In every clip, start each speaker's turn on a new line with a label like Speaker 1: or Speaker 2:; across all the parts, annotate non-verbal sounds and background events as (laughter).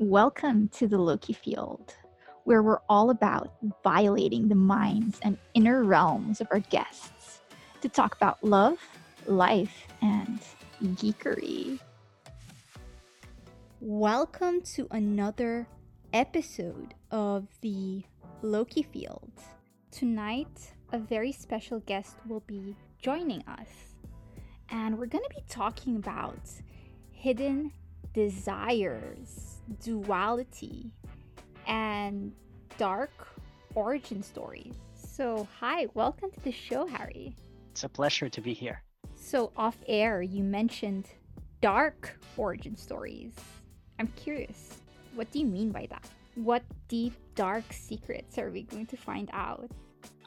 Speaker 1: Welcome to the Loki field, where we're all about violating the minds and inner realms of our guests to talk about love, life, and geekery. Welcome to another episode of the Loki field. Tonight, a very special guest will be joining us, and we're going to be talking about hidden desires, duality, and dark origin stories. So, hi, welcome to the show, Harry.
Speaker 2: It's a pleasure to be here.
Speaker 1: So, off air, you mentioned dark origin stories. I'm curious, what do you mean by that? What deep, dark secrets are we going to find out?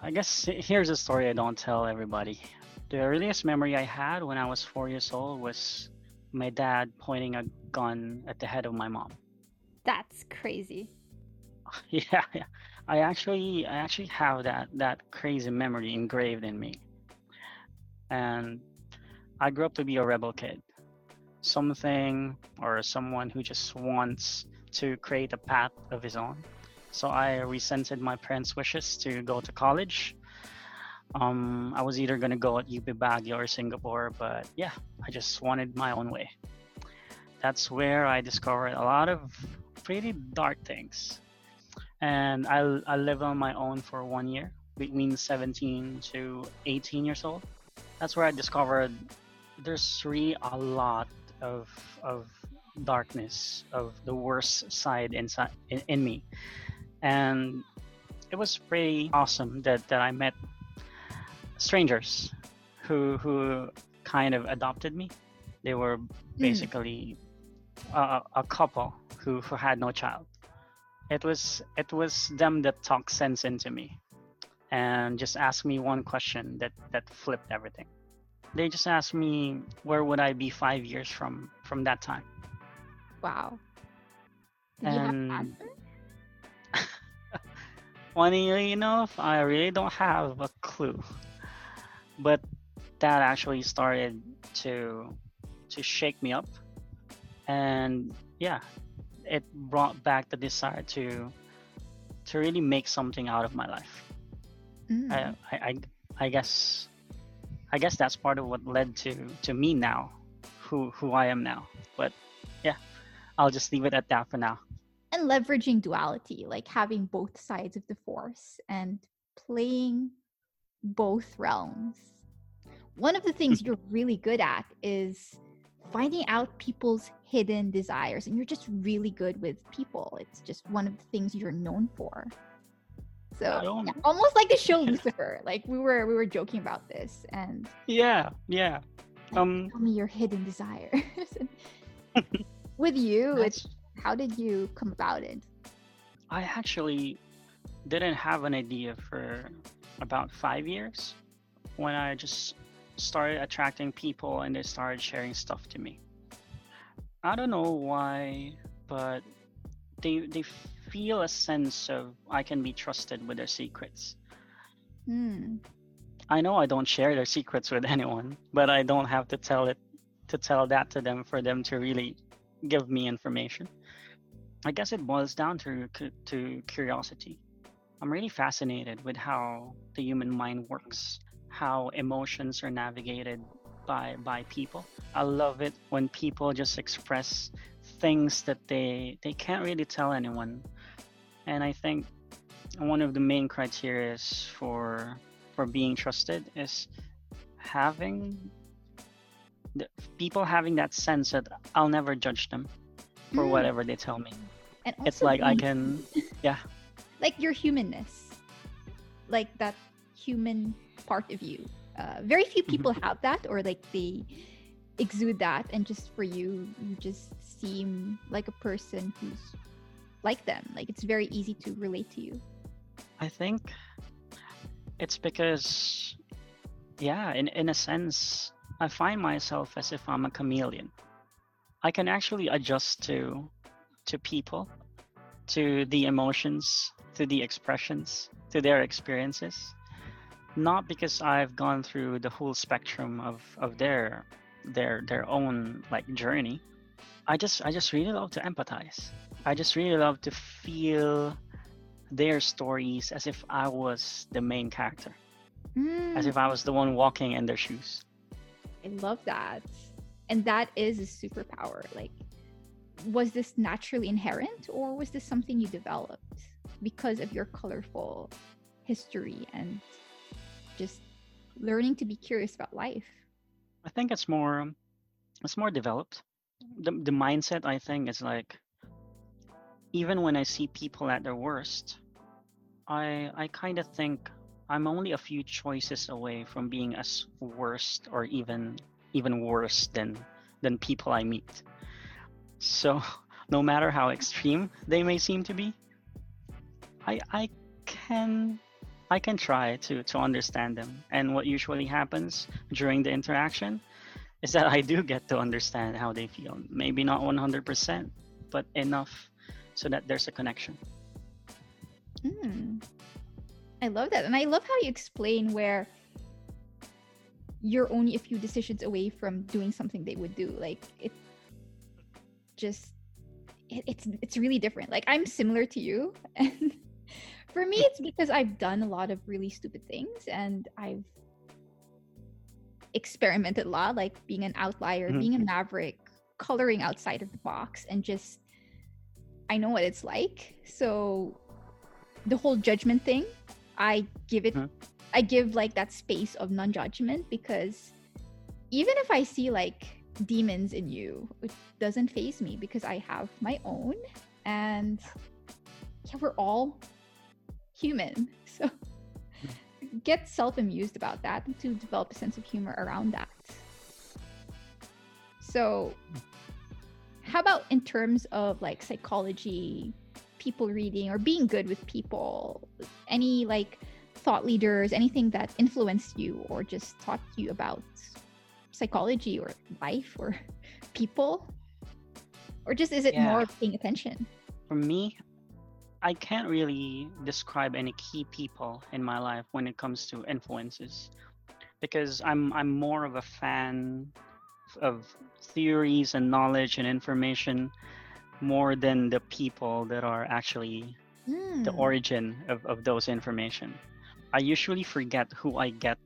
Speaker 2: I guess here's a story I don't tell everybody. The earliest memory I had when I was four years old was my dad pointing a gun at the head of my mom.
Speaker 1: That's crazy. (laughs)
Speaker 2: yeah, yeah. I actually I actually have that that crazy memory engraved in me. And I grew up to be a rebel kid. Something or someone who just wants to create a path of his own. So I resented my parents' wishes to go to college. Um, I was either gonna go at UP Baguio or Singapore, but yeah, I just wanted my own way. That's where I discovered a lot of pretty dark things. And I, I lived on my own for one year, between 17 to 18 years old. That's where I discovered there's really a lot of of darkness of the worst side inside in, in me and it was pretty awesome that, that i met strangers who who kind of adopted me they were basically mm. A, a couple who, who had no child it was it was them that talked sense into me and just asked me one question that that flipped everything they just asked me where would I be five years from from that time.
Speaker 1: Wow.
Speaker 2: Do and (laughs) funny enough, I really don't have a clue. But that actually started to to shake me up, and yeah, it brought back the desire to to really make something out of my life. Mm. I, I I guess I guess that's part of what led to to me now, who who I am now. But yeah, I'll just leave it at that for now.
Speaker 1: And leveraging duality, like having both sides of the force and playing both realms. One of the things you're really good at is finding out people's hidden desires and you're just really good with people. It's just one of the things you're known for. So yeah, almost like the show Lucifer. Like we were we were joking about this and
Speaker 2: Yeah, yeah.
Speaker 1: Um tell me your hidden desires. (laughs) (laughs) With you, it's how did you come about it?
Speaker 2: I actually didn't have an idea for about five years when I just started attracting people and they started sharing stuff to me. I don't know why, but they they feel a sense of I can be trusted with their secrets.
Speaker 1: Hmm.
Speaker 2: I know I don't share their secrets with anyone, but I don't have to tell it to tell that to them for them to really give me information. I guess it boils down to to curiosity. I'm really fascinated with how the human mind works, how emotions are navigated by by people. I love it when people just express things that they they can't really tell anyone and I think one of the main criteria for for being trusted is having the, people having that sense that I'll never judge them for mm. whatever they tell me. And it's like I can, (laughs) yeah.
Speaker 1: Like your humanness, like that human part of you. Uh, very few mm-hmm. people have that, or like they exude that, and just for you, you just seem like a person who's like them like it's very easy to relate to you
Speaker 2: i think it's because yeah in, in a sense i find myself as if i'm a chameleon i can actually adjust to to people to the emotions to the expressions to their experiences not because i've gone through the whole spectrum of of their their their own like journey I just I just really love to empathize. I just really love to feel their stories as if I was the main character, as
Speaker 1: Mm,
Speaker 2: if I was the one walking in their shoes.
Speaker 1: I love that. And that is a superpower. Like, was this naturally inherent or was this something you developed because of your colorful history and just learning to be curious about life?
Speaker 2: I think it's more it's more developed. The the mindset I think is like even when I see people at their worst, I I kind of think I'm only a few choices away from being as worst or even even worse than than people I meet. So (laughs) no matter how extreme they may seem to be, I I can I can try to to understand them. And what usually happens during the interaction is that (laughs) I do get to understand how they feel. Maybe not 100%, but enough so that there's a connection.
Speaker 1: Mm. I love that. And I love how you explain where you're only a few decisions away from doing something they would do. Like it just it, it's it's really different. Like I'm similar to you (laughs) and for me it's because I've done a lot of really stupid things and I've experimented a lot like being an outlier,
Speaker 2: Mhm.
Speaker 1: being a maverick, coloring outside of the box and just I know what it's like. So the whole judgment thing, I give it
Speaker 2: Mhm.
Speaker 1: I give like that space of non-judgment because even if I see like demons in you, it doesn't phase me because I have my own and yeah, we're all human. (laughs) So get self-amused about that and to develop a sense of humor around that. So how about in terms of like psychology, people reading or being good with people? Any like thought leaders, anything that influenced you or just taught you about psychology or life or (laughs) people? Or just is it
Speaker 2: Yeah.
Speaker 1: more paying attention?
Speaker 2: For me, I can't really describe any key people in my life when it comes to influences because I'm I'm more of a fan of theories and knowledge and information more than the people that are actually the
Speaker 1: Hmm.
Speaker 2: origin of, of those information. I usually forget who I get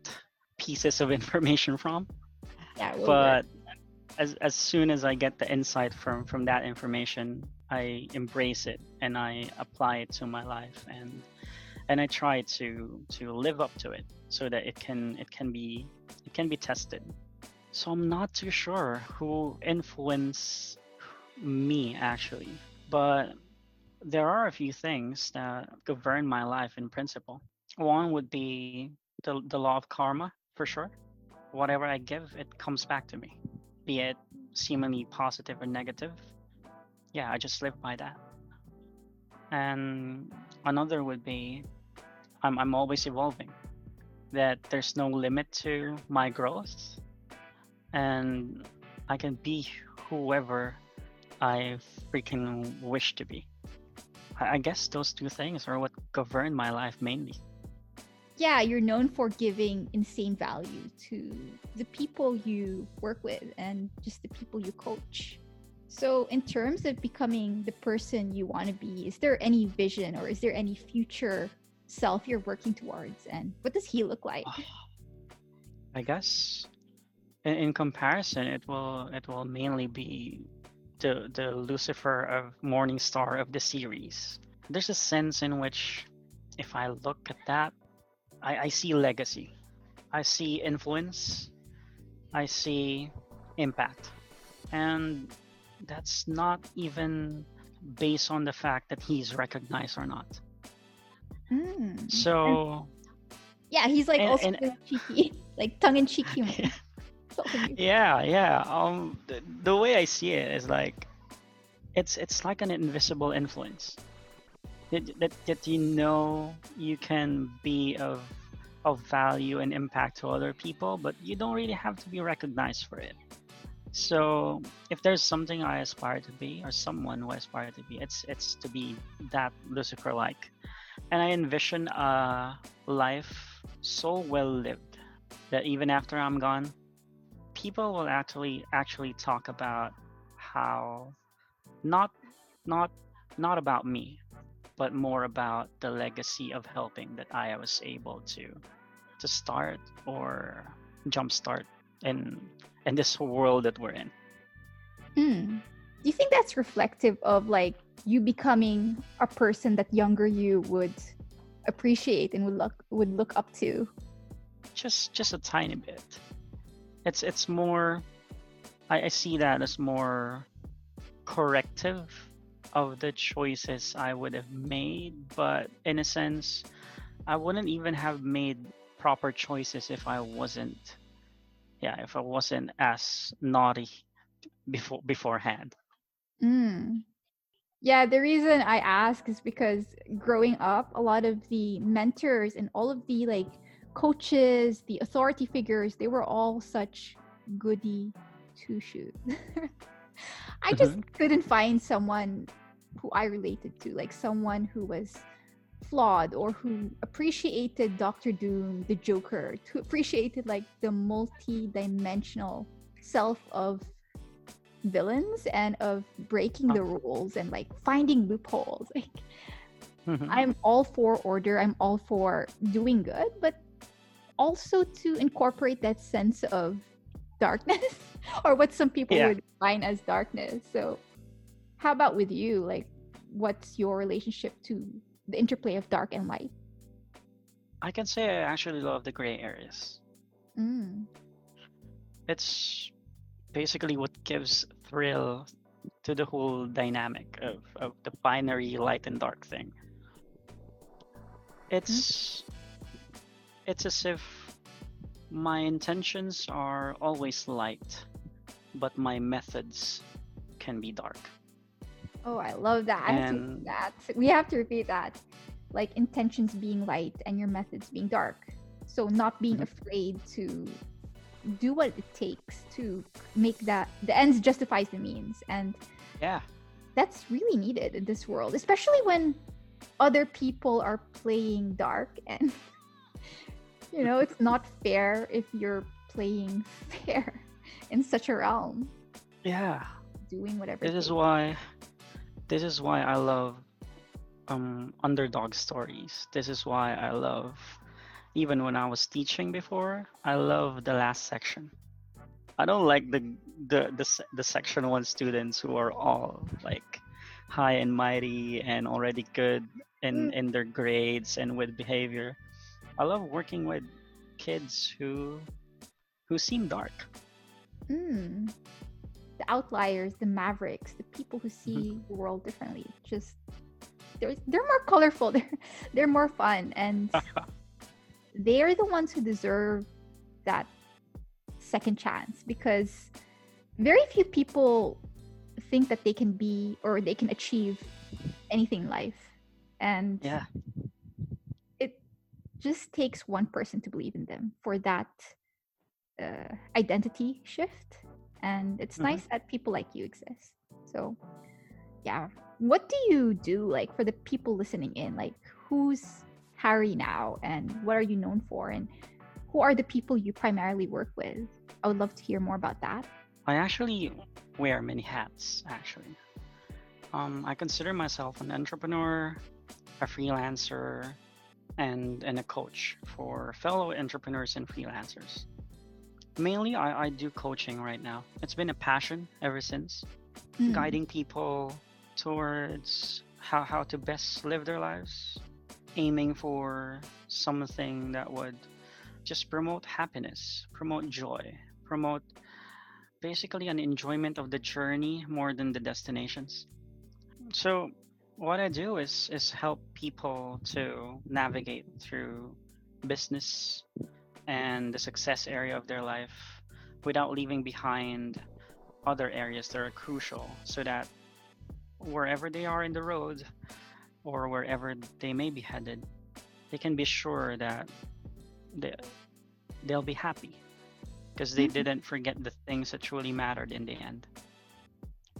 Speaker 2: pieces of (laughs) information from, but as as soon as I get the insight from from that information, I embrace it and I apply it to my life and and I try to to live up to it so that it can it can be it can be tested. So I'm not too sure who influenced me actually, but there are a few things that govern my life in principle. One would be the the law of karma for sure. Whatever I give, it comes back to me, be it seemingly positive or negative. Yeah, I just live by that. And another would be I'm I'm always evolving. That there's no limit to my growth and I can be whoever I freaking wish to be. I I guess those two things are what govern my life mainly.
Speaker 1: yeah, you're known for giving insane value to the people you work with and just the people you coach. So, in terms of becoming the person you want to be, is there any vision or is there any future self you're working towards? And what does he look like? (sighs)
Speaker 2: I guess in, in comparison, it will it will mainly be the the Lucifer of Morning Star of the series. There's a sense in which, if I look at that, I, I see legacy, I see influence, I see impact, and that's not even based on the fact that he's recognized or not.
Speaker 1: Hmm.
Speaker 2: So
Speaker 1: yeah, he's like
Speaker 2: and-
Speaker 1: also
Speaker 2: and-
Speaker 1: cheeky, (laughs) like tongue in cheek humor. (laughs) (laughs) Both of you.
Speaker 2: yeah yeah um the, the way i see it is like it's it's like an invisible influence that, that that you know you can be of of value and impact to other people but you don't really have to be recognized for it so if there's something i aspire to be or someone who I aspire to be it's it's to be that lucifer like and i envision a life so well lived that even after i'm gone people will actually actually talk about how not not not about me but more about the legacy of helping that i was able to to start or jumpstart in in this world that we're in
Speaker 1: Hmm. Do you think that's reflective of like you becoming a person that younger you would appreciate and would look would look up to?
Speaker 2: just just a tiny bit it's it's more I, I see that as more corrective of the choices i would have made but in a sense i wouldn't even have made proper choices if i wasn't yeah if i wasn't as naughty before beforehand
Speaker 1: Mm. Yeah, the reason I ask is because growing up, a lot of the mentors and all of the like coaches, the authority figures, they were all such goody two shoes. (laughs) I just couldn't find someone who I related to, like someone who was flawed or who appreciated Doctor Doom, the Joker, who appreciated like the multi-dimensional self of villains and of breaking the rules and like finding loopholes. (laughs) Like
Speaker 2: Mhm.
Speaker 1: I'm all for order, I'm all for doing good, but also to incorporate that sense of darkness (laughs) or what some people
Speaker 2: Yeah.
Speaker 1: would define as darkness. So how about with you? Like what's your relationship to the interplay of dark and light?
Speaker 2: i can say i actually love the gray areas
Speaker 1: Mm.
Speaker 2: it's basically what gives thrill to the whole dynamic of, of the binary light and dark thing. It's it's as if my intentions are always light, but my methods can be dark.
Speaker 1: Oh, I love that. I have to repeat that. We have to repeat that. Like intentions being light and your methods being dark. So not being
Speaker 2: Mhm.
Speaker 1: afraid to do what it takes to make that the ends justifies the means. And
Speaker 2: Yeah.
Speaker 1: that's really needed in this world, especially when other people are playing dark and (laughs) you know, it's not fair if you're playing (laughs) fair in such a realm,
Speaker 2: Yeah.
Speaker 1: doing whatever. it
Speaker 2: is why this is why I love um underdog stories. This is why I love even when I was teaching before, I love the last section. I don't like the the the, the section 1 students who are all like high and mighty and already good in in their grades and with behavior. I love working with kids who who seem dark.
Speaker 1: Mm. The outliers, the mavericks, the people who see the world differently. Just they're they're more colorful. (laughs) They're they're more fun, and (laughs) they're the ones who deserve that second chance because very few people think that they can be or they can achieve anything in life, and
Speaker 2: Yeah.
Speaker 1: it just takes one person to believe in them for that uh, identity shift and it's
Speaker 2: Mhm.
Speaker 1: nice that people like you exist so yeah what do you do like for the people listening in like who's harry now and what are you known for and who are the people you primarily work with i would love to hear more about that
Speaker 2: I actually wear many hats, actually. Um, I consider myself an entrepreneur, a freelancer, and, and a coach for fellow entrepreneurs and freelancers. Mainly, I, I do coaching right now. It's been a passion ever since,
Speaker 1: Mm.
Speaker 2: guiding people towards how, how to best live their lives, aiming for something that would just promote happiness, promote joy, promote basically an enjoyment of the journey more than the destinations. So what I do is is help people to navigate through business and the success area of their life without leaving behind other areas that are crucial so that wherever they are in the road or wherever they may be headed they can be sure that they, they'll be happy because they
Speaker 1: Mhm.
Speaker 2: didn't forget the things that truly mattered in the end.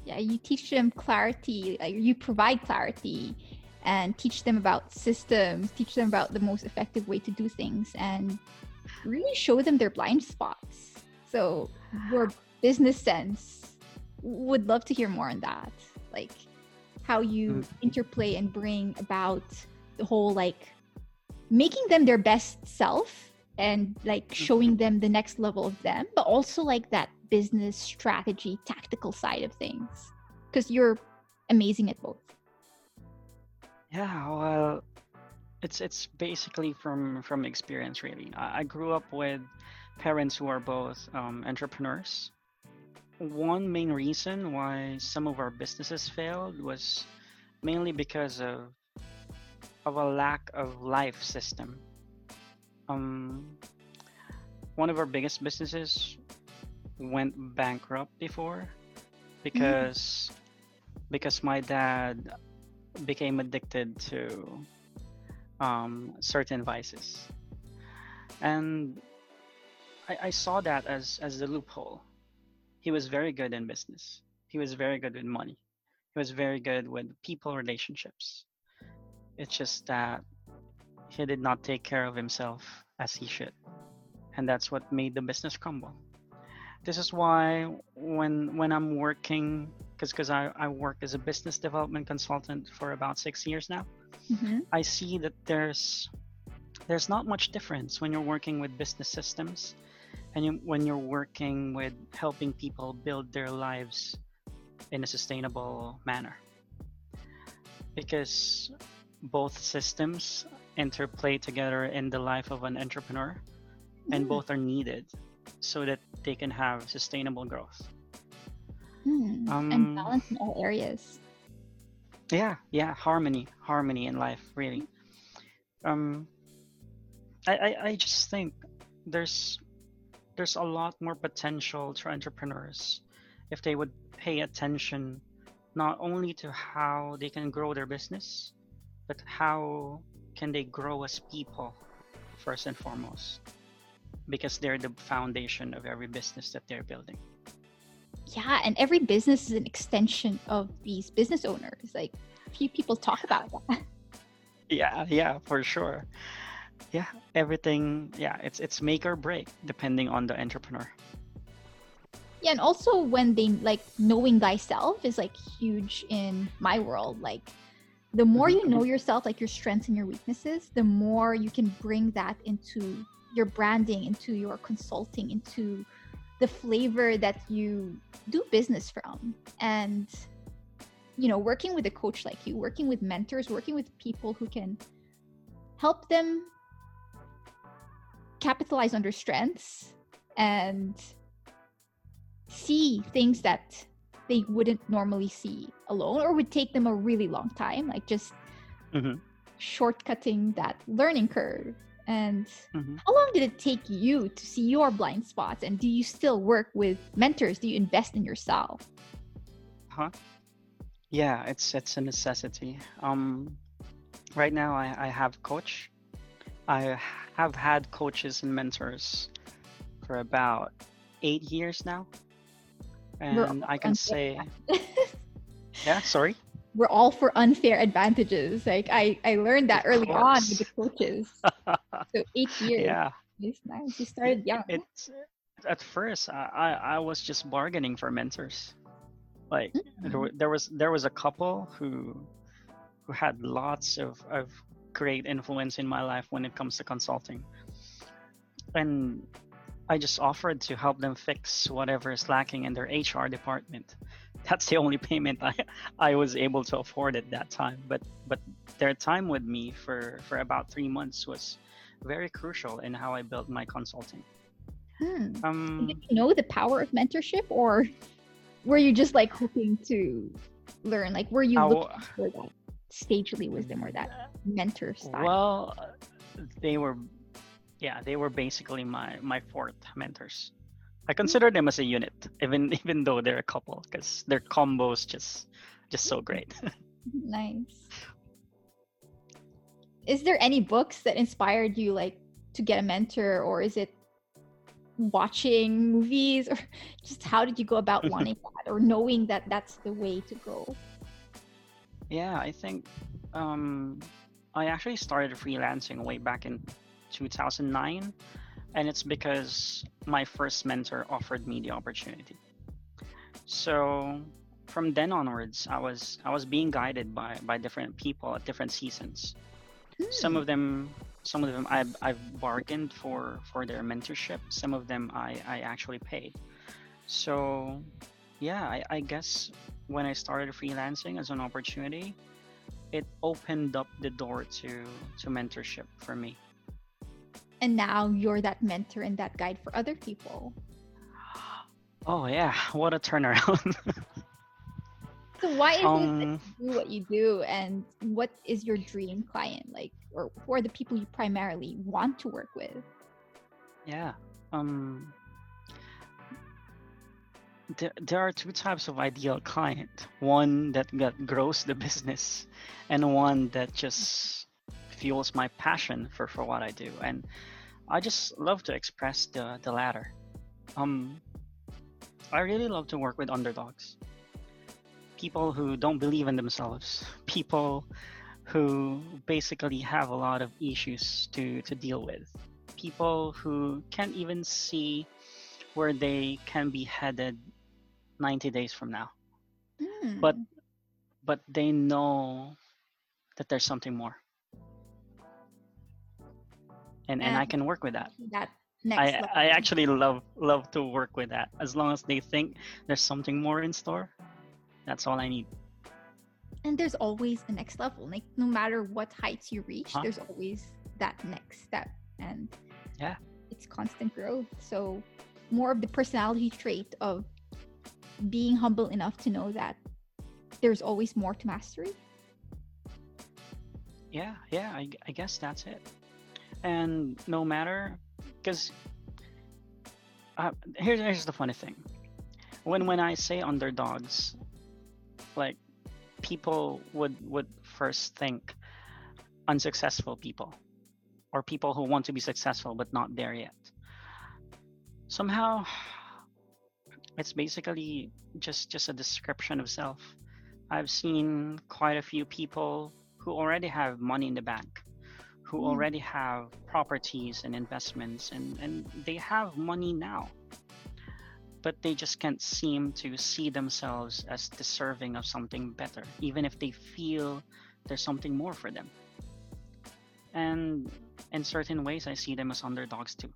Speaker 1: yeah you teach them clarity like you provide clarity and teach them about systems teach them about the most effective way to do things and really show them their blind spots so your business sense would love to hear more on that. Like how you
Speaker 2: Mm.
Speaker 1: interplay and bring about the whole like making them their best self and like showing them the next level of them, but also like that business strategy, tactical side of things. Because you're amazing at both.
Speaker 2: Yeah, well, it's it's basically from from experience really. I, I grew up with parents who are both um, entrepreneurs. One main reason why some of our businesses failed was mainly because of of a lack of life system. Um, one of our biggest businesses went bankrupt before because because my dad became addicted to um, certain vices, and I, I saw that as as the loophole. He was very good in business. He was very good with money. He was very good with people relationships. It's just that he did not take care of himself as he should, and that's what made the business crumble. This is why when when I'm working, because because I, I work as a business development consultant for about six years now.
Speaker 1: Mhm.
Speaker 2: I see that there's there's not much difference when you're working with business systems and you, when you're working with helping people build their lives in a sustainable manner because both systems interplay together in the life of an entrepreneur and
Speaker 1: Mm.
Speaker 2: both are needed so that they can have sustainable growth
Speaker 1: Mm.
Speaker 2: Um,
Speaker 1: and balance in all areas.
Speaker 2: Yeah yeah harmony harmony in life really. Um I, I i just think there's there's a lot more potential to entrepreneurs if they would pay attention not only to how they can grow their business but how can they grow as people first and foremost because they're the foundation of every business that they're building
Speaker 1: Yeah, and every business is an extension of these business owners. Like few people talk about that. (laughs)
Speaker 2: yeah yeah for sure yeah everything yeah it's it's make or break depending on the entrepreneur
Speaker 1: Yeah, and also when they like knowing thyself is like huge in my world. Like the more you mm-hmm, know mm-hmm. yourself, like your strengths and your weaknesses, the more you can bring that into your branding, into your consulting, into the flavor that you do business from. And you know, working with a coach like you, working with mentors, working with people who can help them capitalize on their strengths and see things that they wouldn't normally see alone or would take them a really long time like just
Speaker 2: Mhm.
Speaker 1: shortcutting that learning curve and
Speaker 2: Mhm.
Speaker 1: how long did it take you to see your blind spots? And do you still work with mentors? Do you invest in yourself?
Speaker 2: Huh? Yeah it's it's a necessity. Um right now i i have coach. I have had coaches and mentors for about eight years now.
Speaker 1: We're
Speaker 2: and i can say (laughs) yeah sorry?
Speaker 1: We're all for unfair advantages. Like i i learned that early on with the coaches (laughs) so eight years
Speaker 2: yeah.
Speaker 1: it's nice. You started young
Speaker 2: it's at first I, I was just bargaining for mentors. Like there,
Speaker 1: Mm.
Speaker 2: there was there was a couple who who had lots of of great influence in my life when it comes to consulting. And i just offered to help them fix whatever is lacking in their hr department. (laughs) That's the only payment i i was able to afford at that time. But but their time with me for for about three months was very crucial in how i built my consulting
Speaker 1: Hmm.
Speaker 2: um
Speaker 1: did you know the power of mentorship or were you just like hoping to learn like were you looking for that stagely wisdom or that mentor style
Speaker 2: Well, they were, yeah, they were basically my my fourth mentors. I consider them as a unit, even (laughs) even though they're a couple, because their combos just just so great. (laughs)
Speaker 1: nice is there any books that inspired you like to get a mentor or is it watching movies (laughs) or just how did you go about (laughs) wanting that or knowing that that's the way to go
Speaker 2: yeah, I think um, I actually started freelancing way back in 2009, and it's because my first mentor offered me the opportunity. So from then onwards, I was I was being guided by by different people at different seasons. Some
Speaker 1: Hmm.
Speaker 2: of them some of them I've, I've bargained for for their mentorship. Some of them I I actually paid. So yeah, I, I guess when I started freelancing as an opportunity, it opened up the door to to mentorship for me.
Speaker 1: And now you're that mentor and that guide for other people.
Speaker 2: Oh yeah, what a turnaround. (laughs)
Speaker 1: So why is it
Speaker 2: um
Speaker 1: you do what you do and what is your dream client like or who are the people you primarily want to work with?
Speaker 2: yeah. Um there, there are two types of ideal client. One that, that grows the business and one that just fuels my passion for, for what I do. And I just love to express the, the latter. Um I really love to work with underdogs. People who don't believe in themselves. People who basically have a lot of issues to, to deal with. People who can't even see where they can be headed 90 days from now. But
Speaker 1: Hmm.
Speaker 2: but they know that there's something more. And and I can work with that.
Speaker 1: that next
Speaker 2: I
Speaker 1: level.
Speaker 2: I actually love love to work with that. As long as they think there's something more in store, that's all I need.
Speaker 1: and there's always a next level. Like no matter what heights you reach,
Speaker 2: Huh?
Speaker 1: there's always that next step. And
Speaker 2: Yeah.
Speaker 1: it's constant growth. So more of the personality trait of being humble enough to know that there's always more to mastery.
Speaker 2: Yeah, yeah, I guess that's it. And no matter, because uh, here's here's the funny thing. When when I say underdogs, like people would would first think unsuccessful people or people who want to be successful but not there yet. Somehow, it's basically just just a description of self. I've seen quite a few people who already have money in the bank, who
Speaker 1: Mm.
Speaker 2: already have properties and investments, and, and they have money now. But they just can't seem to see themselves as deserving of something better, even if they feel there's something more for them. And in certain ways, I see them as underdogs too.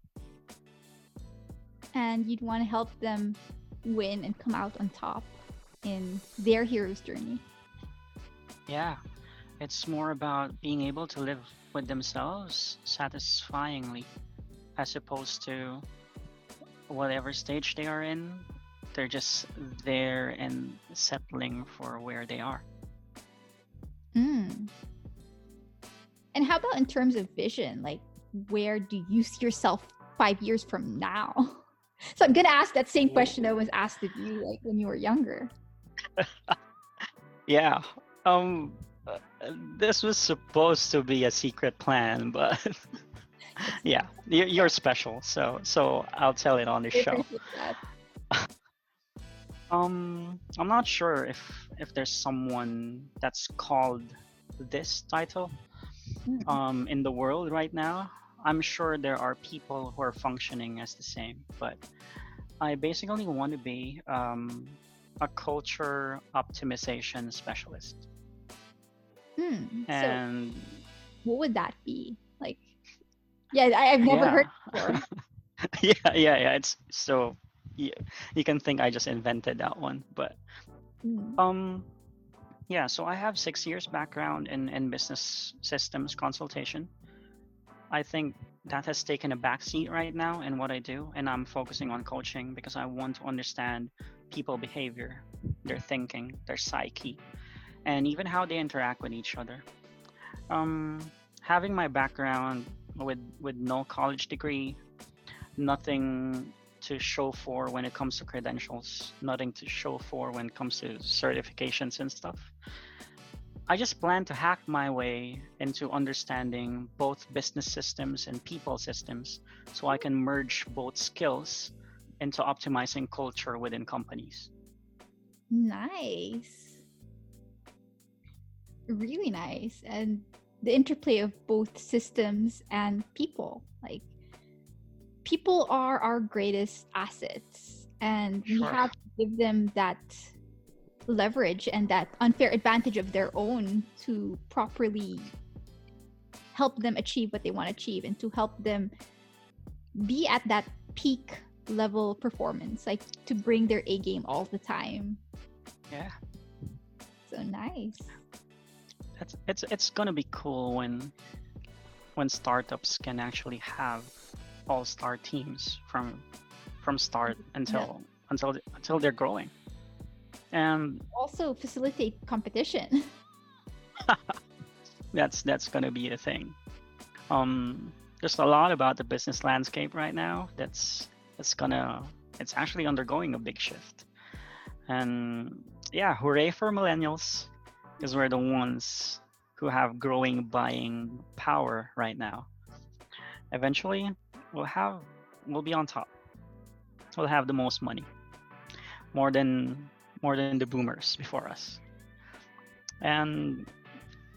Speaker 1: And you'd want to help them win and come out on top in their hero's journey.
Speaker 2: Yeah, it's more about being able to live with themselves satisfyingly as opposed to whatever stage they are in, they're just there and settling for where they are.
Speaker 1: Mm. And how about in terms of vision? Like, where do you see yourself five years from now? (laughs) So I'm gonna ask that same question that was asked of you, like when you were younger. (laughs)
Speaker 2: Yeah. Um uh, this was supposed to be a secret plan, but (laughs) yeah, you're, you're special. So so I'll tell it on the show. (laughs) Um, I'm not sure if if there's someone that's called this title
Speaker 1: Mm.
Speaker 2: um, in the world right now. I'm sure there are people who are functioning as the same, but I basically want to be um, a culture optimization specialist.
Speaker 1: Hmm. So what would that be? Yeah, I, I've never
Speaker 2: yeah,
Speaker 1: heard before. (laughs)
Speaker 2: yeah, yeah, yeah. It's so you, you can think I just invented that one, but
Speaker 1: Mm.
Speaker 2: Um, yeah, so I have six years background in, in business systems consultation. I think that has taken a backseat right now in what I do, and I'm focusing on coaching because I want to understand people behavior, their thinking, their psyche, and even how they interact with each other. Um, having my background with with no college degree, nothing to show for when it comes to credentials, nothing to show for when it comes to certifications and stuff. I just plan to hack my way into understanding both business systems and people systems so I can merge both skills into optimizing culture within companies.
Speaker 1: Nice. Really nice. And the interplay of both systems and people. Like, people are our greatest assets. And we have to give them that leverage and that unfair advantage of their own to properly help them achieve what they want to achieve and to help them be at that peak level performance like to bring their a game all the time
Speaker 2: Yeah.
Speaker 1: so nice
Speaker 2: It's it's it's gonna be cool when when startups can actually have all star teams from from start until until until they're growing. And
Speaker 1: also facilitate competition (laughs)
Speaker 2: that's that's gonna be a thing. Um, there's a lot about the business landscape right now that's that's gonna it's actually undergoing a big shift. And yeah, hooray for millennials, because we're the ones who have growing buying power right now. Eventually, we'll have we'll be on top. We'll have the most money, more than more than the boomers before us. And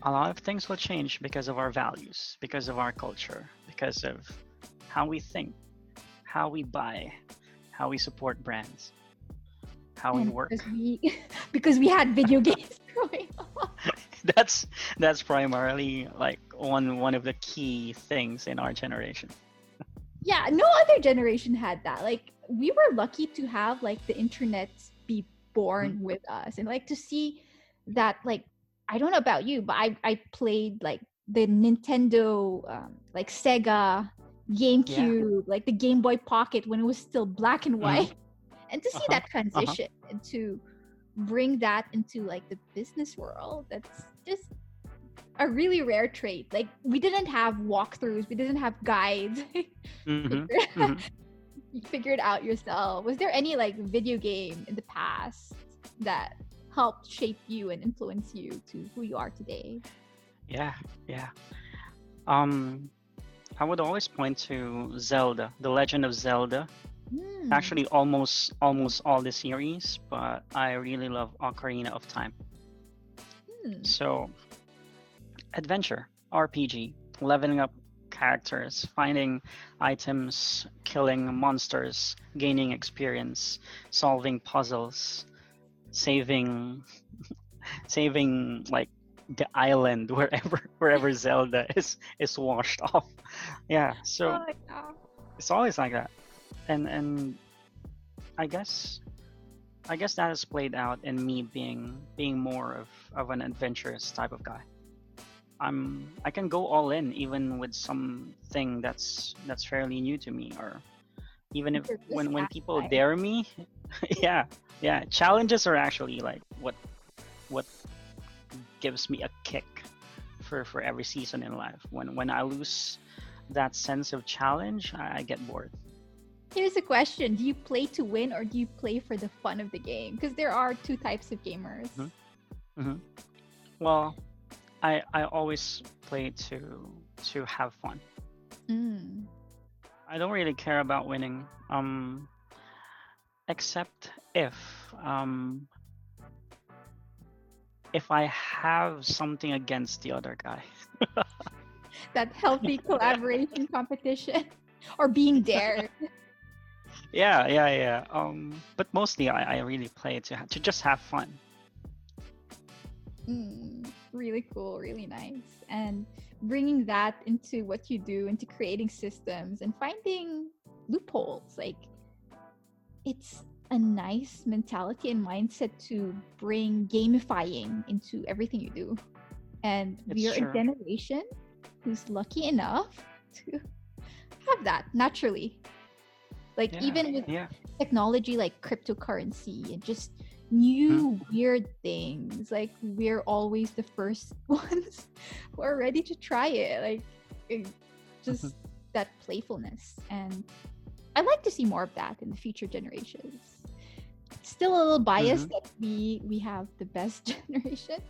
Speaker 2: a lot of things will change because of our values, because of our culture, because of how we think, how we buy, how we support brands, how we work.
Speaker 1: because we (laughs) because we had video (laughs) games growing up (laughs) (laughs)
Speaker 2: that's that's primarily like one one of the key things in our generation.
Speaker 1: yeah no other generation had that. Like we were lucky to have like the internet be born
Speaker 2: Mm-hmm.
Speaker 1: with us. And like to see that like i don't know about you but i i played like the nintendo um, like sega gamecube like the game boy pocket when it was still black and
Speaker 2: Mhm.
Speaker 1: white. (laughs) And to see
Speaker 2: Uh-huh,
Speaker 1: that transition and to bring that into like the business world that's just a really rare trait like we didn't have walkthroughs we didn't have guides
Speaker 2: Mhm, mhm.
Speaker 1: you figure it out yourself. Was there any like video game in the past that helped shape you and influence you to who you are today?
Speaker 2: Yeah, yeah. Um, I would always point to Zelda, The Legend of Zelda.
Speaker 1: Hmm,
Speaker 2: Actually, almost almost all the series, but I really love Ocarina of Time.
Speaker 1: hmm,
Speaker 2: So, adventure, RPG, leveling up characters, finding items, killing monsters, gaining experience, solving puzzles, saving (laughs) saving like the island (laughs) wherever wherever Zelda is is washed (laughs) off. Yeah, so
Speaker 1: Oh, yeah.
Speaker 2: it's always like that and and i guess i guess that has played out in me being being more of of an adventurous type of guy. I'm i can go all in even with something that's that's fairly new to me or even if when when people
Speaker 1: appetite.
Speaker 2: dare me (laughs) yeah yeah challenges are actually like what what gives me a kick for for every season in life. When when i lose that sense of challenge i, I get bored
Speaker 1: Here's a question: Do you play to win or do you play for the fun of the game? Because there are two types of gamers.
Speaker 2: Mhm. well i i always play to to have fun
Speaker 1: Mm.
Speaker 2: i don't really care about winning um except if um if i have something against the other guy
Speaker 1: That healthy (laughs) collaboration competition, (laughs) or being dared. (laughs)
Speaker 2: yeah yeah yeah um but mostly i, I really play to ha- to just have fun
Speaker 1: Mm, really cool, really nice. And bringing that into what you do, into creating systems and finding loopholes. Like, it's a nice mentality and mindset to bring gamifying into everything you do. And we're
Speaker 2: true.
Speaker 1: a generation who's lucky enough to have that naturally. Like,
Speaker 2: yeah.
Speaker 1: even with
Speaker 2: yeah.
Speaker 1: technology like cryptocurrency and just new hmm. weird things like we're always the first (laughs) ones who are ready to try it like it- just mm-hmm. that playfulness. And i'd like to see more of that in the future generations. Still a little biased mm-hmm. that we we have the best (laughs) generation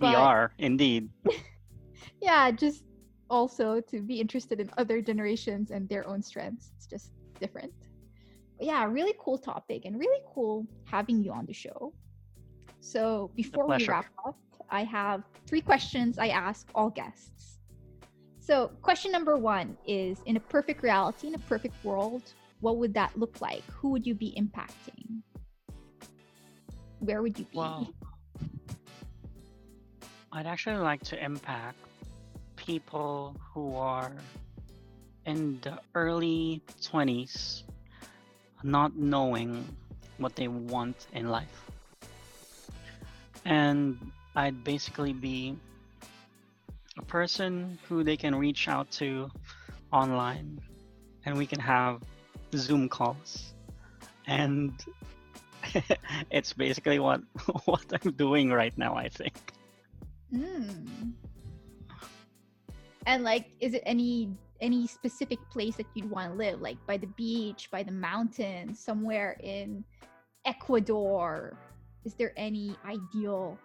Speaker 2: we are indeed. (laughs)
Speaker 1: Yeah just also to be interested in other generations and their own strengths. It's just different. But yeah really cool topic and really cool having you on the show. So before we wrap up i have three questions i ask all guests. So question number one is in a perfect reality in a perfect world what would that look like? Who would you be impacting? Where would you be?
Speaker 2: Well, I'd actually like to impact people who are in the early 20s, not knowing what they want in life. And I'd basically be a person who they can reach out to online and we can have Zoom calls. And (laughs) it's basically what (laughs) what I'm doing right now, I think.
Speaker 1: Mm. And like, is it any any specific place that you'd want to live? Like by the beach, by the mountains, somewhere in Ecuador? Is there any ideal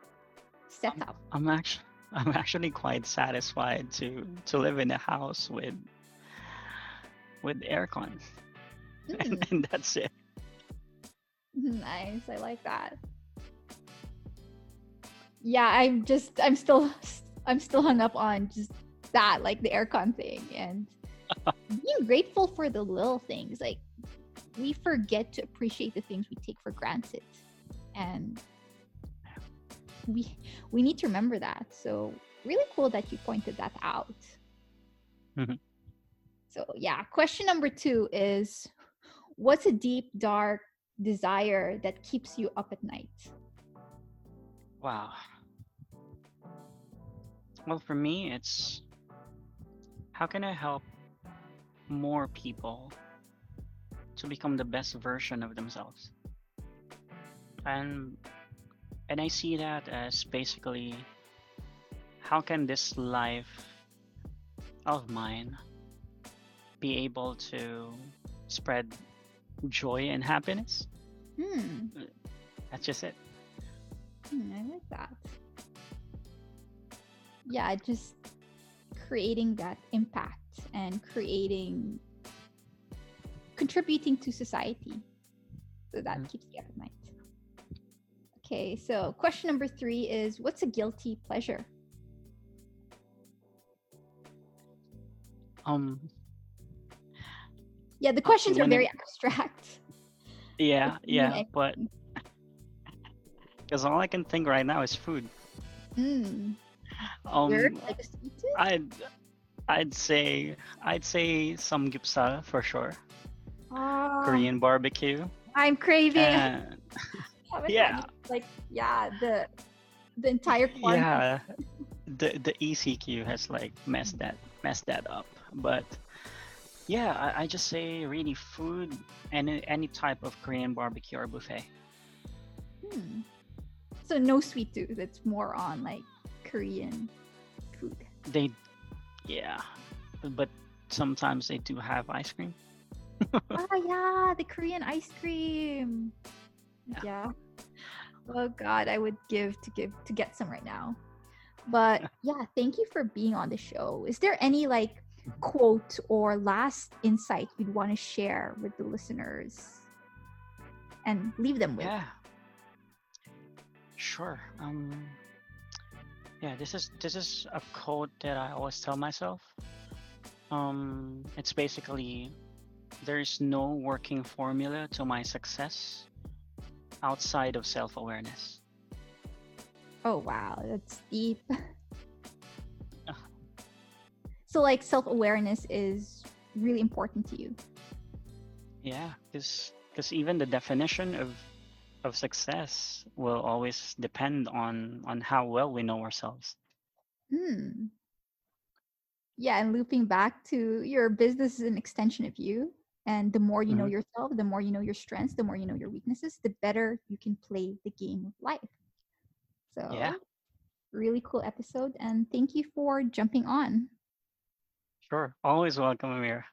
Speaker 1: setup?
Speaker 2: I'm actually (laughs) I'm actually quite satisfied to to live in a house with with aircon, and,
Speaker 1: Mm, (laughs)
Speaker 2: and that's it.
Speaker 1: nice. I like that. Yeah, I'm just I'm still I'm still hung up on just that, like the aircon thing and (laughs) being grateful for the little things. Like we forget to appreciate the things we take for granted. And we we need to remember that. So really cool that you pointed that out.
Speaker 2: Mhm.
Speaker 1: So yeah, question number two is what's a deep, dark desire that keeps you up at night?
Speaker 2: Wow. Well, for me, it's how can I help more people to become the best version of themselves? And and I see that as basically how can this life of mine be able to spread joy and happiness?
Speaker 1: Hmm,
Speaker 2: That's just it.
Speaker 1: hmm, I like that. Yeah, I just creating that impact and creating contributing to society. So that
Speaker 2: Mhm.
Speaker 1: keeps you up at night. Okay, so question number three is what's a guilty pleasure?
Speaker 2: Um
Speaker 1: Yeah, the questions are very
Speaker 2: it-
Speaker 1: abstract. (laughs)
Speaker 2: yeah, yeah, but (laughs) because all I can think right now is food.
Speaker 1: Mm,
Speaker 2: Um,
Speaker 1: weird, like a sweet tooth?
Speaker 2: I'd I'd say I'd say samgyeopsal for sure.
Speaker 1: Ah,
Speaker 2: Korean barbecue.
Speaker 1: I'm craving. (laughs)
Speaker 2: And yeah.
Speaker 1: like yeah, the the entire quantity.
Speaker 2: yeah, the the ECQ has like messed that messed that up. But yeah, I, I just say really food and any- any type of Korean barbecue or buffet.
Speaker 1: Hmm. So no sweet tooth. It's more on like Korean.
Speaker 2: They, yeah, but sometimes they do have ice cream.
Speaker 1: oh (laughs) yeah, the Korean ice cream.
Speaker 2: Yeah.
Speaker 1: Yeah. Oh god, I would give to give to get some right now. But (laughs) yeah, thank you for being on the show. Is there any like quote or last insight you'd want to share with the listeners and leave them with?
Speaker 2: Yeah. Sure. Um yeah, this is this is a quote that I always tell myself. Um it's basically there's no working formula to my success outside of self-awareness.
Speaker 1: Oh wow, that's deep. So like self-awareness is really important to you.
Speaker 2: Yeah, cuz cuz even the definition of of success will always depend on on how well we know ourselves.
Speaker 1: Hmm. Yeah, and looping back to your business is an extension of you. And the more you know
Speaker 2: Mhm.
Speaker 1: yourself, the more you know your strengths, the more you know your weaknesses, the better you can play the game of life. So,
Speaker 2: Yeah.
Speaker 1: really cool episode. And thank you for jumping on.
Speaker 2: Sure. Always welcome, Amir.